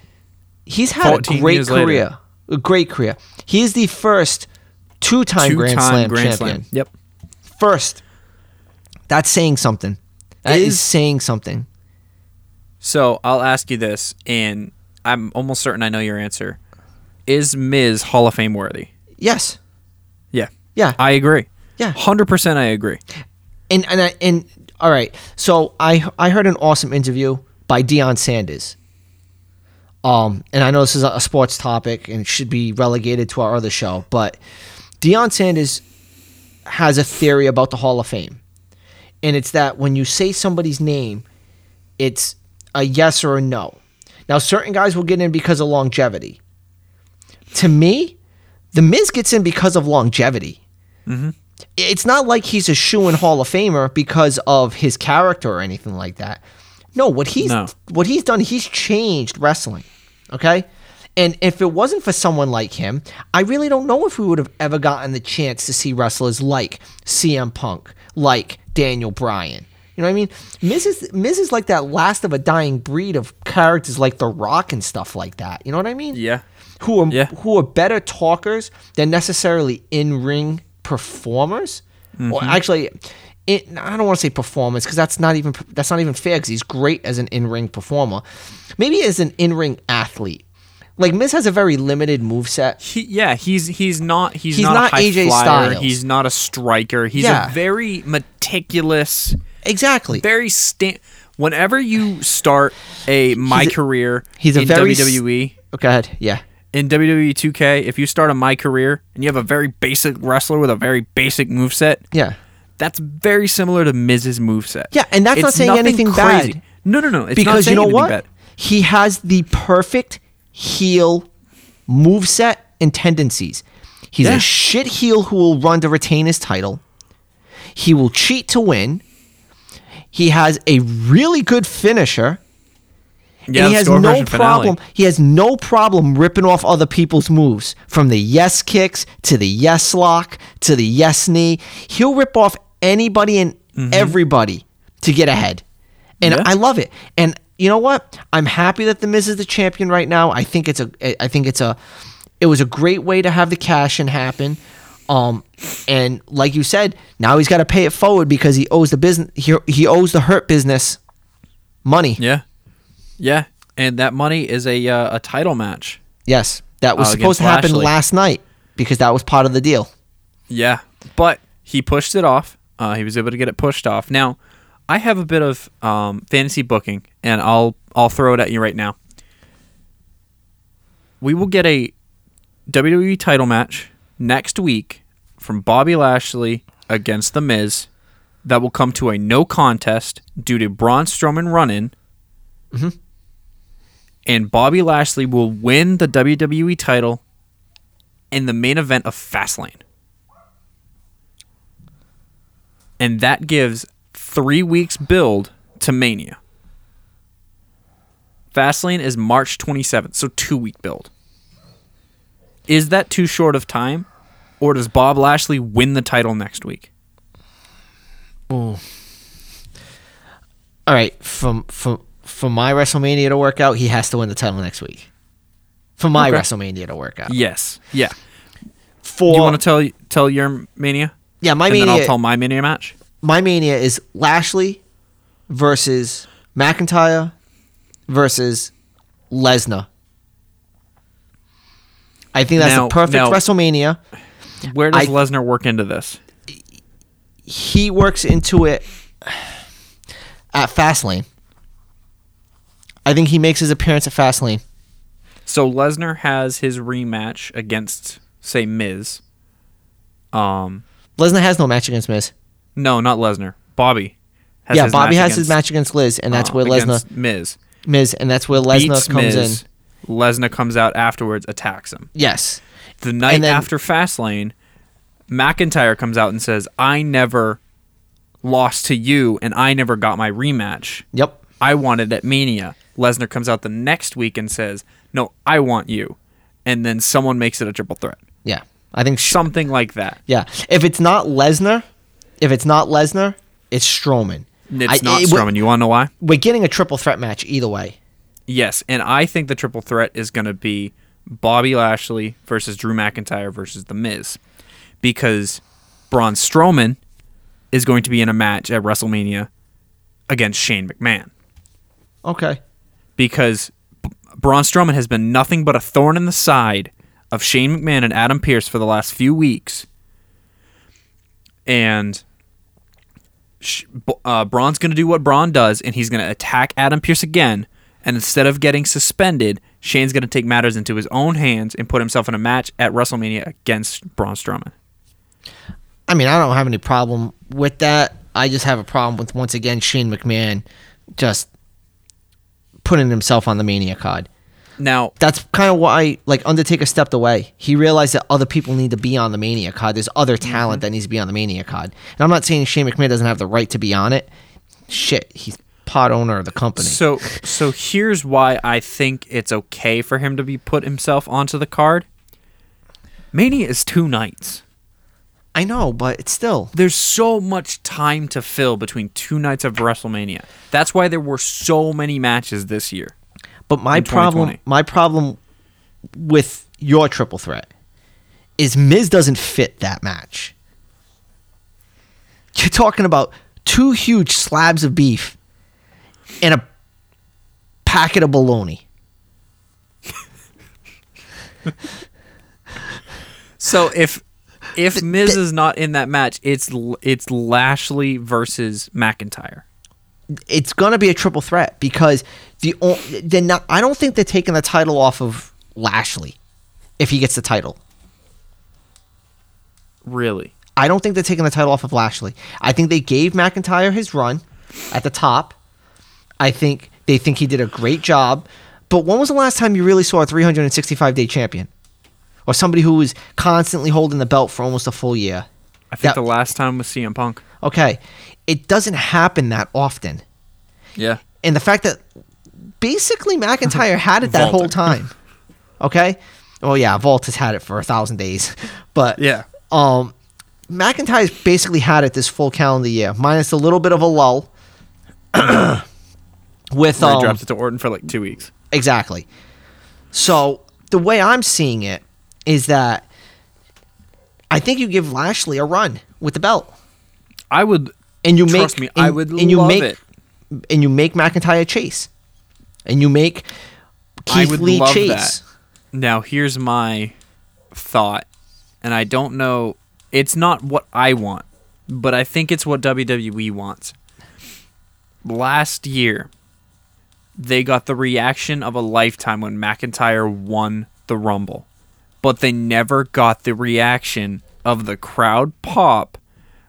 he's had a great years later. career. A great career. He is the first two-time Grand Slam champion. Yep. First. That's saying something. That is Is- saying something. So I'll ask you this, and I'm almost certain I know your answer. Is Miz Hall of Fame worthy? Yes. Yeah. Yeah. I agree. Yeah. 100% I agree. And and I, and all right. So I I heard an awesome interview by Deion Sanders. Um, and I know this is a, sports topic and it should be relegated to our other show, but Deion Sanders has a theory about the Hall of Fame, and it's that when you say somebody's name, it's a yes or a no. Now, certain guys will get in because of longevity. To me, the Miz gets in because of longevity mm-hmm. it's not like he's a shoe in Hall of Famer because of his character or anything like that. No, what he's No. what he's done, he's changed wrestling. Okay? And if it wasn't for someone like him, I really don't know if we would have ever gotten the chance to see wrestlers like CM Punk, like Daniel Bryan. You know what I mean? Miz is, Miz is like that last of a dying breed of characters like The Rock and stuff like that. You know what I mean? Yeah. Who are Yeah. who are better talkers than necessarily in ring performers. Or Mm-hmm. actually, it, I don't want to say performance because that's not even that's not even fair because he's great as an in ring performer. Maybe as an in ring athlete. Like Miz has a very limited moveset. He, yeah, he's he's not he's, He's not, not a high AJ flyer. Styles. He's not a striker. He's Yeah. a very meticulous, Exactly. very sta- Whenever you start a my He's a- career he's a in very s- WWE oh, Go ahead. Yeah. in WWE 2K, if you start a my career and you have a very basic wrestler with a very basic move set, Yeah. that's very similar to Miz's move set. Yeah, and that's not saying anything crazy. bad. No, no, no. It's not because you know what? bad. He has the perfect heel move set and tendencies. He's Yeah. a shit heel who will run to retain his title. He will cheat to win. He has a really good finisher. Yeah, and he has no crushing finale. problem. He has no problem ripping off other people's moves, from the yes kicks to the yes lock to the yes knee. He'll rip off anybody and everybody to get ahead, and Mm-hmm. Yeah. I love it. And you know what? I'm happy that the Miz is the champion right now. I think it's a. I think it's a. It was a great way to have the cash in happen. Um, and like you said, now he's got to pay it forward because he owes the business. He, he owes the hurt business money. Yeah, yeah, and that money is a uh, a title match. Yes, that was Uh, supposed to happen Lashley. last night because that was part of the deal. Yeah, but he pushed it off. Uh, he was able to get it pushed off. Now, I have a bit of um, fantasy booking, and I'll I'll throw it at you right now. We will get a WWE title match next week from Bobby Lashley against The Miz. That will come to a no contest due to Braun Strowman run-in. Mm-hmm. And Bobby Lashley will win the WWE title in the main event of Fastlane. And that gives three weeks build to Mania. Fastlane is March 27th, so two week build. Is that too short of time? Or does Bob Lashley win the title next week? Hmm. All right, from from for my WrestleMania to work out, he has to win the title next week. For my Okay. WrestleMania to work out. Yes. Yeah. For you want to tell tell your Mania? yeah, my mania and then mania I'll tell my Mania match. my mania is Lashley versus McIntyre versus Lesnar. I think that's Now- the perfect now- WrestleMania. Where does I- Lesnar work into this? he works into it at Fastlane. I think he makes his appearance at Fastlane. So Lesnar has his rematch against, say, Miz. Um, Lesnar has no match against Miz. no, not Lesnar. Bobby. Has yeah, Bobby has his match against Liz, and that's uh, where Lesnar against Miz Miz, and that's where Lesnar comes Miz. in. Lesnar comes out afterwards, attacks him. Yes, The night then- after Fastlane, McIntyre comes out and says, "I never lost to you, and I never got my rematch. yep, I wanted at Mania." Lesnar comes out the next week and says, "No, I want you," and then someone makes it a triple threat, yeah. I think sh- something like that. yeah. If it's not Lesnar, if it's not Lesnar, it's Strowman. It's I- not it- Strowman. You want to know why? We're getting a triple threat match either way. Yes, and I think the triple threat is going to be Bobby Lashley versus Drew McIntyre versus The Miz, because Braun Strowman is going to be in a match at WrestleMania against Shane McMahon. Okay. Because Braun Strowman has been nothing but a thorn in the side of Shane McMahon and Adam Pearce for the last few weeks, and uh, Braun's going to do what Braun does, and he's going to attack Adam Pearce again. And instead of getting suspended, Shane's going to take matters into his own hands and put himself in a match at WrestleMania against Braun Strowman. I mean, I don't have any problem with that. I just have a problem with once again Shane McMahon just putting himself on the Mania card. Now, That's kind of why, like, Undertaker stepped away. He realized that other people need to be on the Mania card. There's other mm-hmm. talent that needs to be on the Mania card. And I'm not saying Shane McMahon doesn't have the right to be on it. Shit, he's part owner of the company. So so here's why I think it's okay for him to be put himself onto the card. Mania is two nights. I know, but it's still There's so much time to fill between two nights of WrestleMania. That's why there were so many matches this year. But my problem, my problem with your triple threat is Miz doesn't fit that match. You're talking about two huge slabs of beef and a packet of bologna. So if if Miz is not in that match, it's it's Lashley versus McIntyre. It's gonna be a triple threat because the o- they're not. I don't think they're taking the title off of Lashley if he gets the title. Really? I don't think they're taking the title off of Lashley. I think they gave McIntyre his run at the top. I think they think he did a great job. But when was the last time you really saw a 365 day champion? Or somebody who was constantly holding the belt for almost a full year? I think That- the last time was CM Punk. Okay. It doesn't happen that often. Yeah. And the fact that basically McIntyre had it that whole time. Okay? Well, yeah, Vault has had it for a thousand days. (laughs) But Yeah. um, McIntyre's basically had it this full calendar year, minus a little bit of a lull. (clears throat) with um, dropped it to Orton for like two weeks. exactly. So the way I'm seeing it is that I think you give Lashley a run with the belt, I would and you trust make me. I and- would and you love make, it. and you make McIntyre chase, and you make I Keith would Lee love chase. that. Now here's my thought, and I don't know. It's not what I want, but I think it's what WWE wants. Last year, they got the reaction of a lifetime when McIntyre won the Rumble, but they never got the reaction of the crowd pop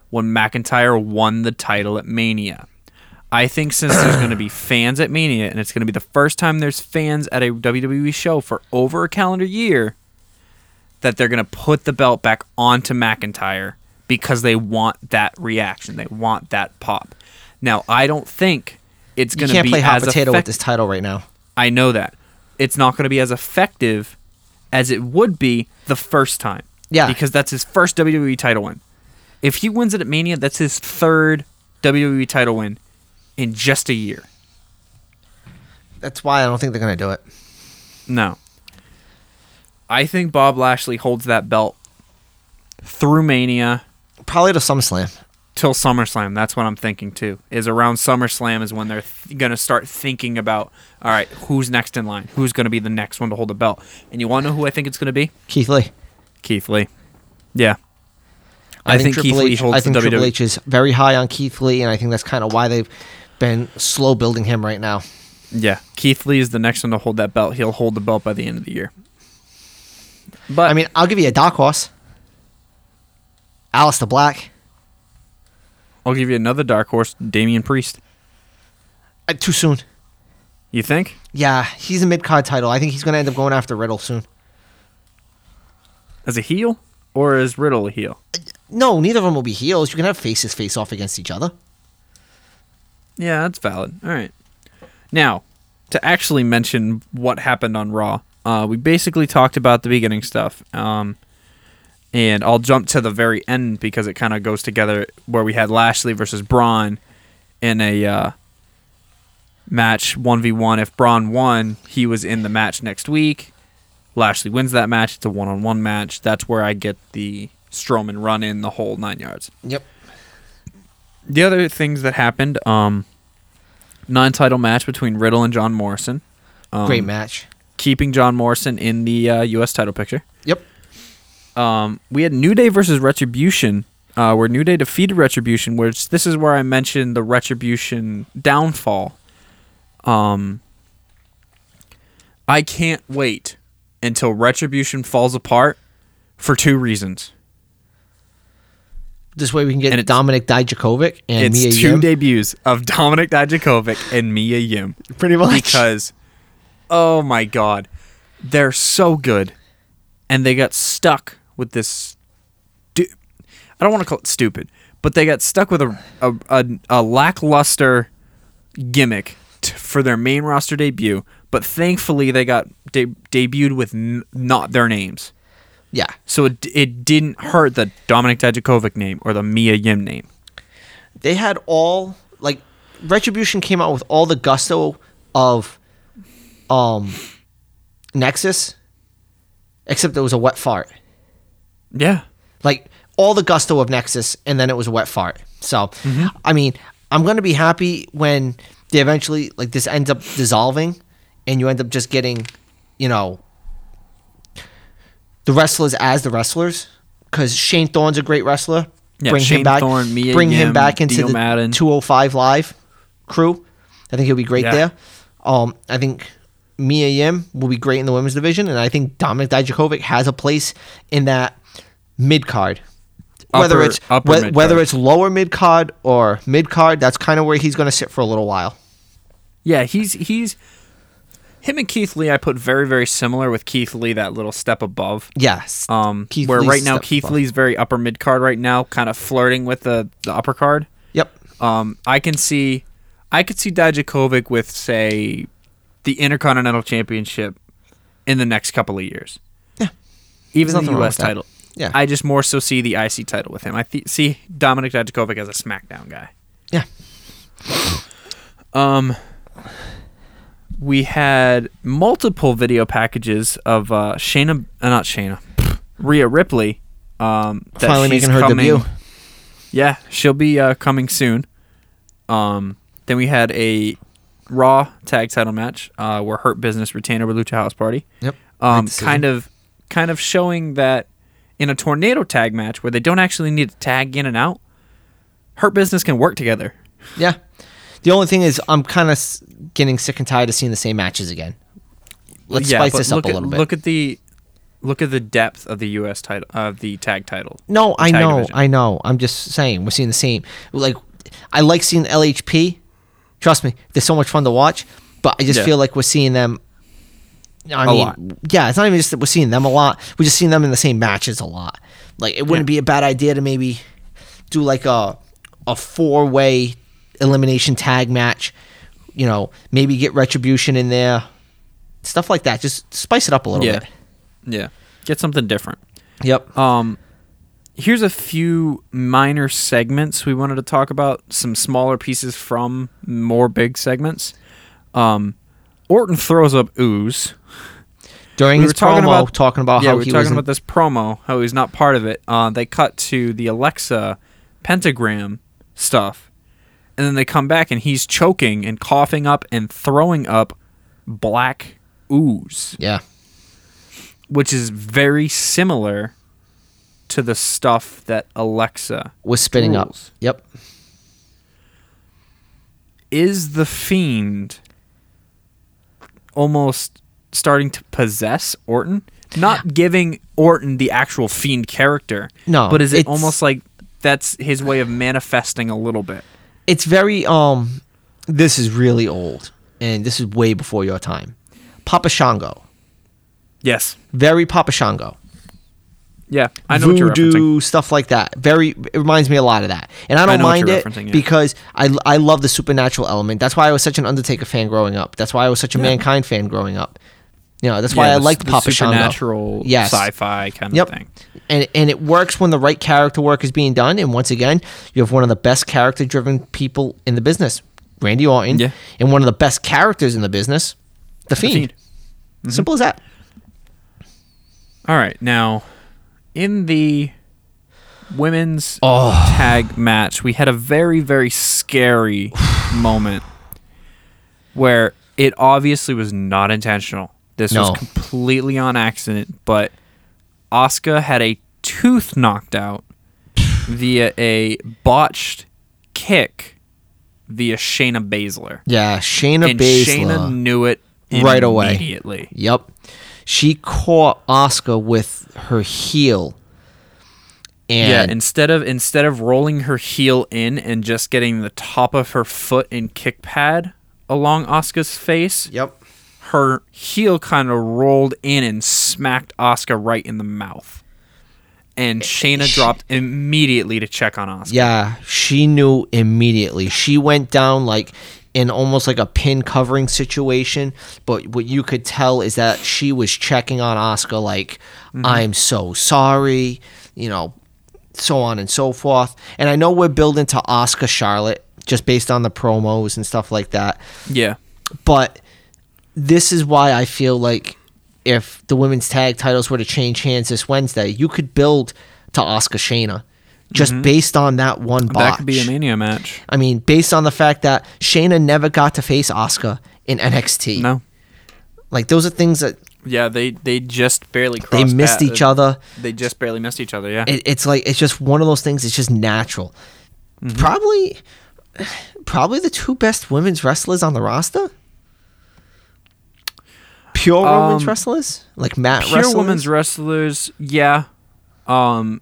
when McIntyre won the title at Mania. I think since there's going to be (clears throat) fans at Mania and it's going to be the first time there's fans at a WWE show for over a calendar year, that they're going to put the belt back onto McIntyre because they want that reaction. They want that pop. Now, I don't think it's going to can't be play hot as potato with this title right now. I know that. It's not going to be as effective as it would be the first time. Yeah. Because that's his first WWE title win. If he wins it at Mania, that's his third WWE title win in just a year. That's why I don't think they're gonna do it. No. I think Bob Lashley holds that belt through Mania Probably to SummerSlam. Till SummerSlam. That's what I'm thinking too. Is around SummerSlam is when they're th- going to start thinking about, all right, who's next in line? Who's going to be the next one to hold the belt? And you want to know who I think it's going to be? Keith Lee. Keith Lee. Yeah. I, think, Keith Triple Lee H, holds I think the Triple WWE. H is very high on Keith Lee, and I think that's kind of why they've been slow building him right now. Yeah, Keith Lee is the next one to hold that belt. He'll hold the belt by the end of the year. But I mean, I'll give you a dark horse. Aleister Black. I'll give you another dark horse, Damian Priest. Uh, too soon. You think? Yeah, he's a mid card title. I think he's going to end up going after Riddle soon. As a heel or is Riddle a heel? No, neither of them will be heels. You can have faces face off against each other. Yeah, that's valid. All right. Now, to actually mention what happened on Raw, uh, we basically talked about the beginning stuff. Um, and I'll jump to the very end because it kind of goes together where we had Lashley versus Braun in a uh, match 1v1. If Braun won, he was in the match next week. Lashley wins that match. It's a one on one match. That's where I get the Strowman run in the whole nine yards Yep. the other things that happened um non-title match between riddle and john morrison um, Great match. keeping john morrison in the uh, us title picture Yep. Um we had new day versus retribution uh, where new day defeated retribution which this is where i mentioned the retribution downfall um i can't wait until retribution falls apart for two reasons This way we can get Dominik Dijakovic and it's Mia two Yim. debuts of dominik dijakovic and mia yim Pretty much. because oh my god they're so good and they got stuck with this stu- i don't want to call it stupid but they got stuck with a, a, a, a lackluster gimmick t- for their main roster debut, but thankfully they got de- debuted with n- not their names. Yeah. So it, it didn't hurt the Dominik Dijakovic name or the Mia Yim name. They had all like Retribution came out with all the gusto of um Nexus except it was a wet fart. Yeah. Like all the gusto of Nexus and then it was a wet fart. So Mm-hmm. I mean, I'm gonna be happy when they eventually like this ends up dissolving and you end up just getting, you know, the wrestlers as the wrestlers. Because Shane Thorne's a great wrestler. Yeah, bring Shane him back. Thorne, Mia bring him back into Dio the Maddin. 205 Live crew. I think he'll be great Yeah. there. Um, I think Mia Yim will be great in the women's division, and I think Dominik Dijakovic has a place in that mid card. Whether it's upper mid-card. whether it's lower mid card or mid card, that's kind of where he's going to sit for a little while. Yeah, he's he's him and Keith Lee I put very very similar with Keith Lee that little step above. Yes. Um Keith where Lee's right now Keith above. Lee's very upper mid card right now, kind of flirting with the the upper card. Yep. Um I can see I could see Dijakovic with say the Intercontinental Championship in the next couple of years. Yeah. Even There's the US title. Yeah. I just more so see the IC title with him. I th- see Dominik Dijakovic as a SmackDown guy. Yeah. Um, we had multiple video packages of uh, Shayna, uh, not Shayna, Rhea Ripley. Um, that Finally she's making her coming- debut. Yeah, she'll be uh, coming soon. Um, then we had a Raw tag title match uh, where Hurt Business retained over Lucha House Party. Yep. Um, kind of, kind of showing that in a tornado tag match where they don't actually need to tag in and out, Hurt Business can work together. Yeah. The only thing is, I'm kind of getting sick and tired of seeing the same matches again. Let's spice this up look a little bit. Look at the look at the depth of the U.S. title of the tag title. No, I know, division. I know. I'm just saying we're seeing the same. Like, I like seeing LHP. Trust me, they're so much fun to watch. But I just Yeah. feel like we're seeing them. I A mean, lot. yeah, it's not even just that we're seeing them a lot. We're just seeing them in the same matches a lot. Like, it wouldn't Yeah. be a bad idea to maybe do like a a four way elimination tag match. You know, maybe get retribution in there, stuff like that. Just spice it up a little Yeah, bit. yeah. Get something different. Yep. Um, here's a few minor segments we wanted to talk about. Some smaller pieces from more big segments. Um, Orton throws up ooze. During we his talking promo, about- talking about yeah, how we he were was talking about this promo, how he's not part of it. Uh, they cut to the Alexa pentagram stuff, and then they come back and he's choking and coughing up and throwing up black ooze, yeah. which is very similar to the stuff that Alexa was spitting up. Yep. is the fiend almost starting to possess Orton? Not giving Orton the actual fiend character. No, But is it it's- almost like that's his way of manifesting a little bit? It's very um this is really old and this is way before your time. Papa Shango. Yes. Very Papa Shango. Yeah. I know what you're referencing. Voodoo stuff like that. Very it reminds me a lot of that. And I don't what mind it yeah. because I I love the supernatural element. That's why I was such an Undertaker fan growing up. That's why I was such a Mankind fan growing up. You know, that's why Yeah, I the- liked the Papa Shango. supernatural Yes. sci-fi kind Yep. of thing. and and it works when the right character work is being done. And once again, you have one of the best character driven people in the business, Randy Orton, Yeah. and one of the best characters in the business, the Fiend. Fiend. Mm-hmm. Simple as that. All right. Now, in the women's Oh. tag match, we had a very, very scary (sighs) moment where it obviously was not intentional. This No. was completely on accident, but Asuka had a tooth knocked out (sighs) via a botched kick via Shayna Baszler. Yeah, Shayna and Baszler. Shayna knew it Right away. immediately. Yep. She caught Asuka with her heel. And yeah, instead of instead of rolling her heel in and just getting the top of her foot in kick pad along Asuka's face, Yep. her heel kind of rolled in and smacked Asuka right in the mouth. And eh, Shayna dropped immediately to check on Asuka. Yeah, she knew immediately. She went down like in almost like a pin covering situation. But what you could tell is that she was checking on Asuka like, mm-hmm. I'm so sorry, you know, so on and so forth. And I know we're building to Asuka Charlotte just based on the promos and stuff like that. Yeah. But this is why I feel like if the women's tag titles were to change hands this Wednesday, you could build to Asuka Shayna just based on that one botch. Mm-hmm. That could be a mania match. I mean, based on the fact that Shayna never got to face Asuka in NXT. No. Like those are things that Yeah, they they just barely they missed path- each other. They just barely missed each other. Yeah. It, it's like it's just one of those things. It's just natural. Mm-hmm. Probably, probably the two best women's wrestlers on the roster. Pure women's Um, wrestlers, like Matt Pure wrestlers. women's wrestlers, yeah. Um,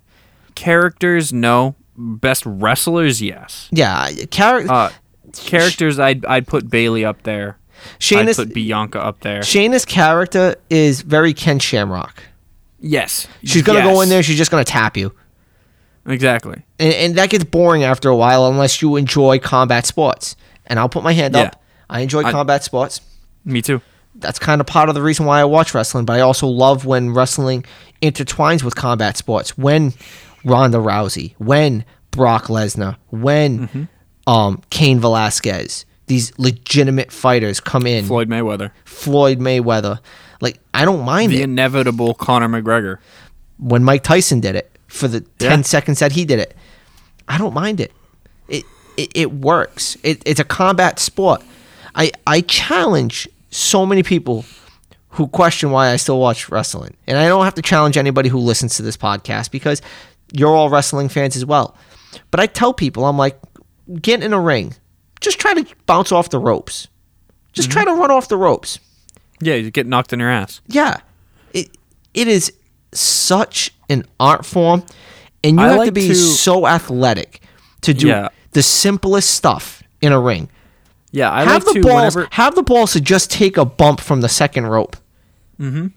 characters, no. Best wrestlers, yes. yeah, character. Uh, characters, I'd I'd put Bayley up there. I'd put Bianca up there. Shayna's character is very Ken Shamrock. yes, She's gonna go in there. She's just gonna tap you. Exactly. and, and that gets boring after a while unless you enjoy combat sports. And I'll put my hand Yeah. up. I enjoy I- combat sports. Me too. That's kind of part of the reason why I watch wrestling. But I also love when wrestling intertwines with combat sports. When Ronda Rousey, when Brock Lesnar, when Mm-hmm. um, Cain Velasquez, these legitimate fighters come in. Floyd Mayweather, Floyd Mayweather. Like I don't mind the it inevitable Conor McGregor. when Mike Tyson did it for the Yeah. 10 seconds that he did it. I don't mind it. It it, it works. It, it's a combat sport. I I challenge so many people who question why I still watch wrestling. And I don't have to challenge anybody who listens to this podcast because you're all wrestling fans as well. But I tell people I'm like get in a ring. Just try to bounce off the ropes. Just try to run off the ropes. Yeah, you get knocked in your ass. Yeah. It it is such an art form and you I have to be to- so athletic to do Yeah. the simplest stuff in a ring. Yeah, I have like the to balls whenever. have the balls to just take a bump from the second rope. Mm-hmm.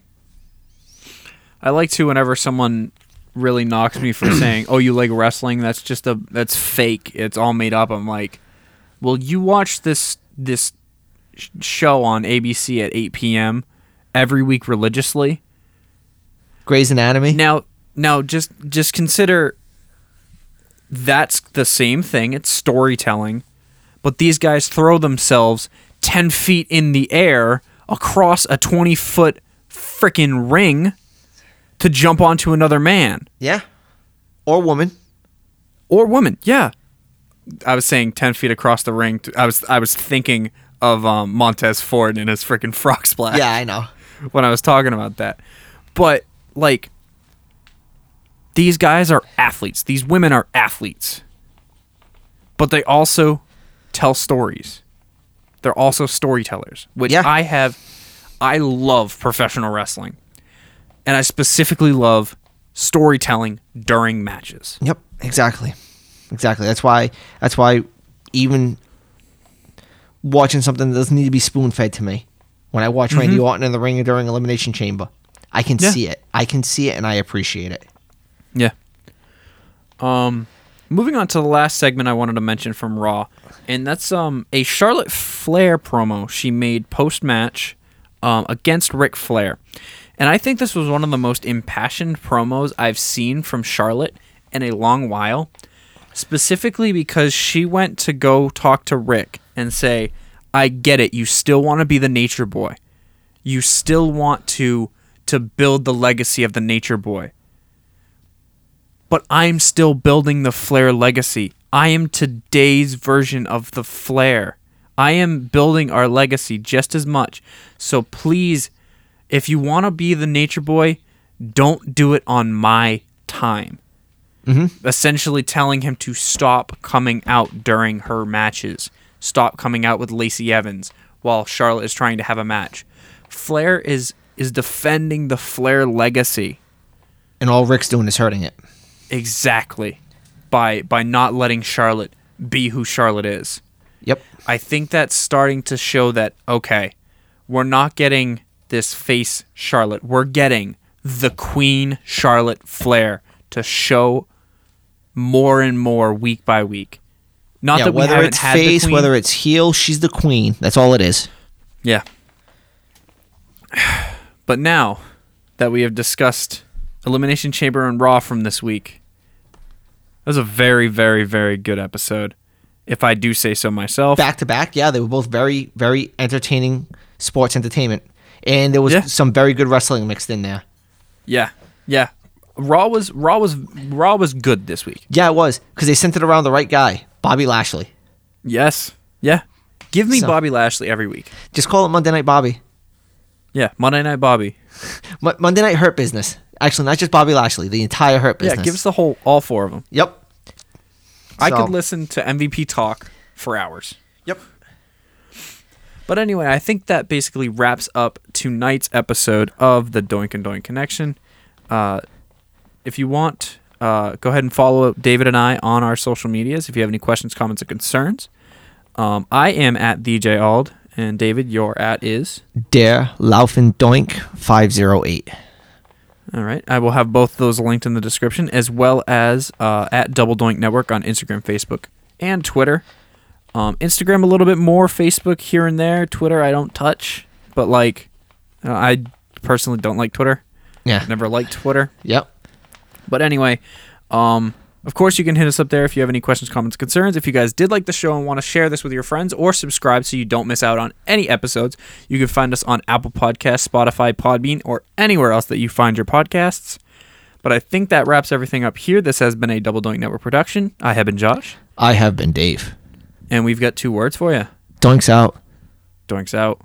I like to whenever someone really knocks me for (coughs) saying, "Oh, you like wrestling? That's just a that's fake. It's all made up." I'm like, "Well, you watch this this show on ABC at 8 p.m. every week religiously. Grey's Anatomy. Now, now just just consider that's the same thing. It's storytelling, but these guys throw themselves 10 feet in the air across a 20 foot freaking ring to jump onto another man Yeah. Or woman. or woman. Yeah, I was saying 10 feet across the ring. I was I was thinking of um, Montez Ford in his freaking frog splash. Yeah, I know. (laughs) when I was talking about that. But like these guys are athletes. These women are athletes. But they also tell stories. They're also storytellers, which Yeah. I have I love professional wrestling. And I specifically love storytelling during matches. Yep, exactly. Exactly. That's why that's why even watching something that doesn't need to be spoon fed to me. When I watch Randy Orton in the ring during Elimination Chamber, I can Mm-hmm. Yeah. see it. I can see it and I appreciate it. Yeah. Um moving on to the last segment I wanted to mention from Raw, and that's um a Charlotte Flair promo she made post match um against Ric Flair. And I think this was one of the most impassioned promos I've seen from Charlotte in a long while. Specifically because she went to go talk to Ric and say, I get it, you still want to be the nature boy. You still want to to build the legacy of the nature boy but I'm still building the Flair legacy. I am today's version of the Flair. I am building our legacy just as much. So please, if you want to be the nature boy, don't do it on my time. Mm-hmm. Essentially telling him to stop coming out during her matches. Stop coming out with Lacey Evans while Charlotte is trying to have a match. Flair is is defending the Flair legacy. And all Ric's doing is hurting it. Exactly. By by not letting Charlotte be who Charlotte is. Yep. I think that's starting to show that okay, we're not getting this face Charlotte. We're getting the Queen Charlotte Flair to show more and more week by week. Not yeah, that we whether haven't it's had the face, whether it's heel, she's the queen. That's all it is. Yeah. (sighs) But now that we have discussed Elimination Chamber and Raw from this week, that was a very, very, very good episode. If I do say so myself. Back to back, yeah, they were both very, very entertaining sports entertainment, and there was Yeah. some very good wrestling mixed in there. Yeah. Yeah. Raw was Raw was Raw was good this week. Yeah, it was because they sent it around the right guy, Bobby Lashley. Yes. Yeah. Give me So- Bobby Lashley every week. Just call it Monday Night Bobby. Yeah. Monday Night Bobby. (laughs) Mo- Monday Night Hurt Business. Actually, not just Bobby Lashley, the entire Hurt Business. Yeah. Give us the whole all four of them. Yep. I So- could listen to MVP talk for hours. But anyway, I think that basically wraps up tonight's episode of the Doink and Doink Connection. Uh, if you want, uh, go ahead and follow David and I on our social medias if you have any questions, comments, or concerns. Um, I am at DJ Ald, and David, your at is. Der Laufen Doink 508. All right. I will have both those linked in the description, as well as uh, at Double Doink Network on Instagram, Facebook, and Twitter. Um, Instagram a little bit more, Facebook here and there. Twitter I don't touch, but like, uh, I personally don't like Twitter. Yeah. Never liked Twitter. Yep. But anyway, um, of course you can hit us up there if you have any questions, comments, concerns. If you guys did like the show and want to share this with your friends or subscribe so you don't miss out on any episodes, you can find us on Apple Podcasts, Spotify, Podbean, or anywhere else that you find your podcasts. But I think that wraps everything up here. This has been a Double Doink Network production. I have been Josh, I have been Dave. And we've got two words for you. Doinks out. Doinks out.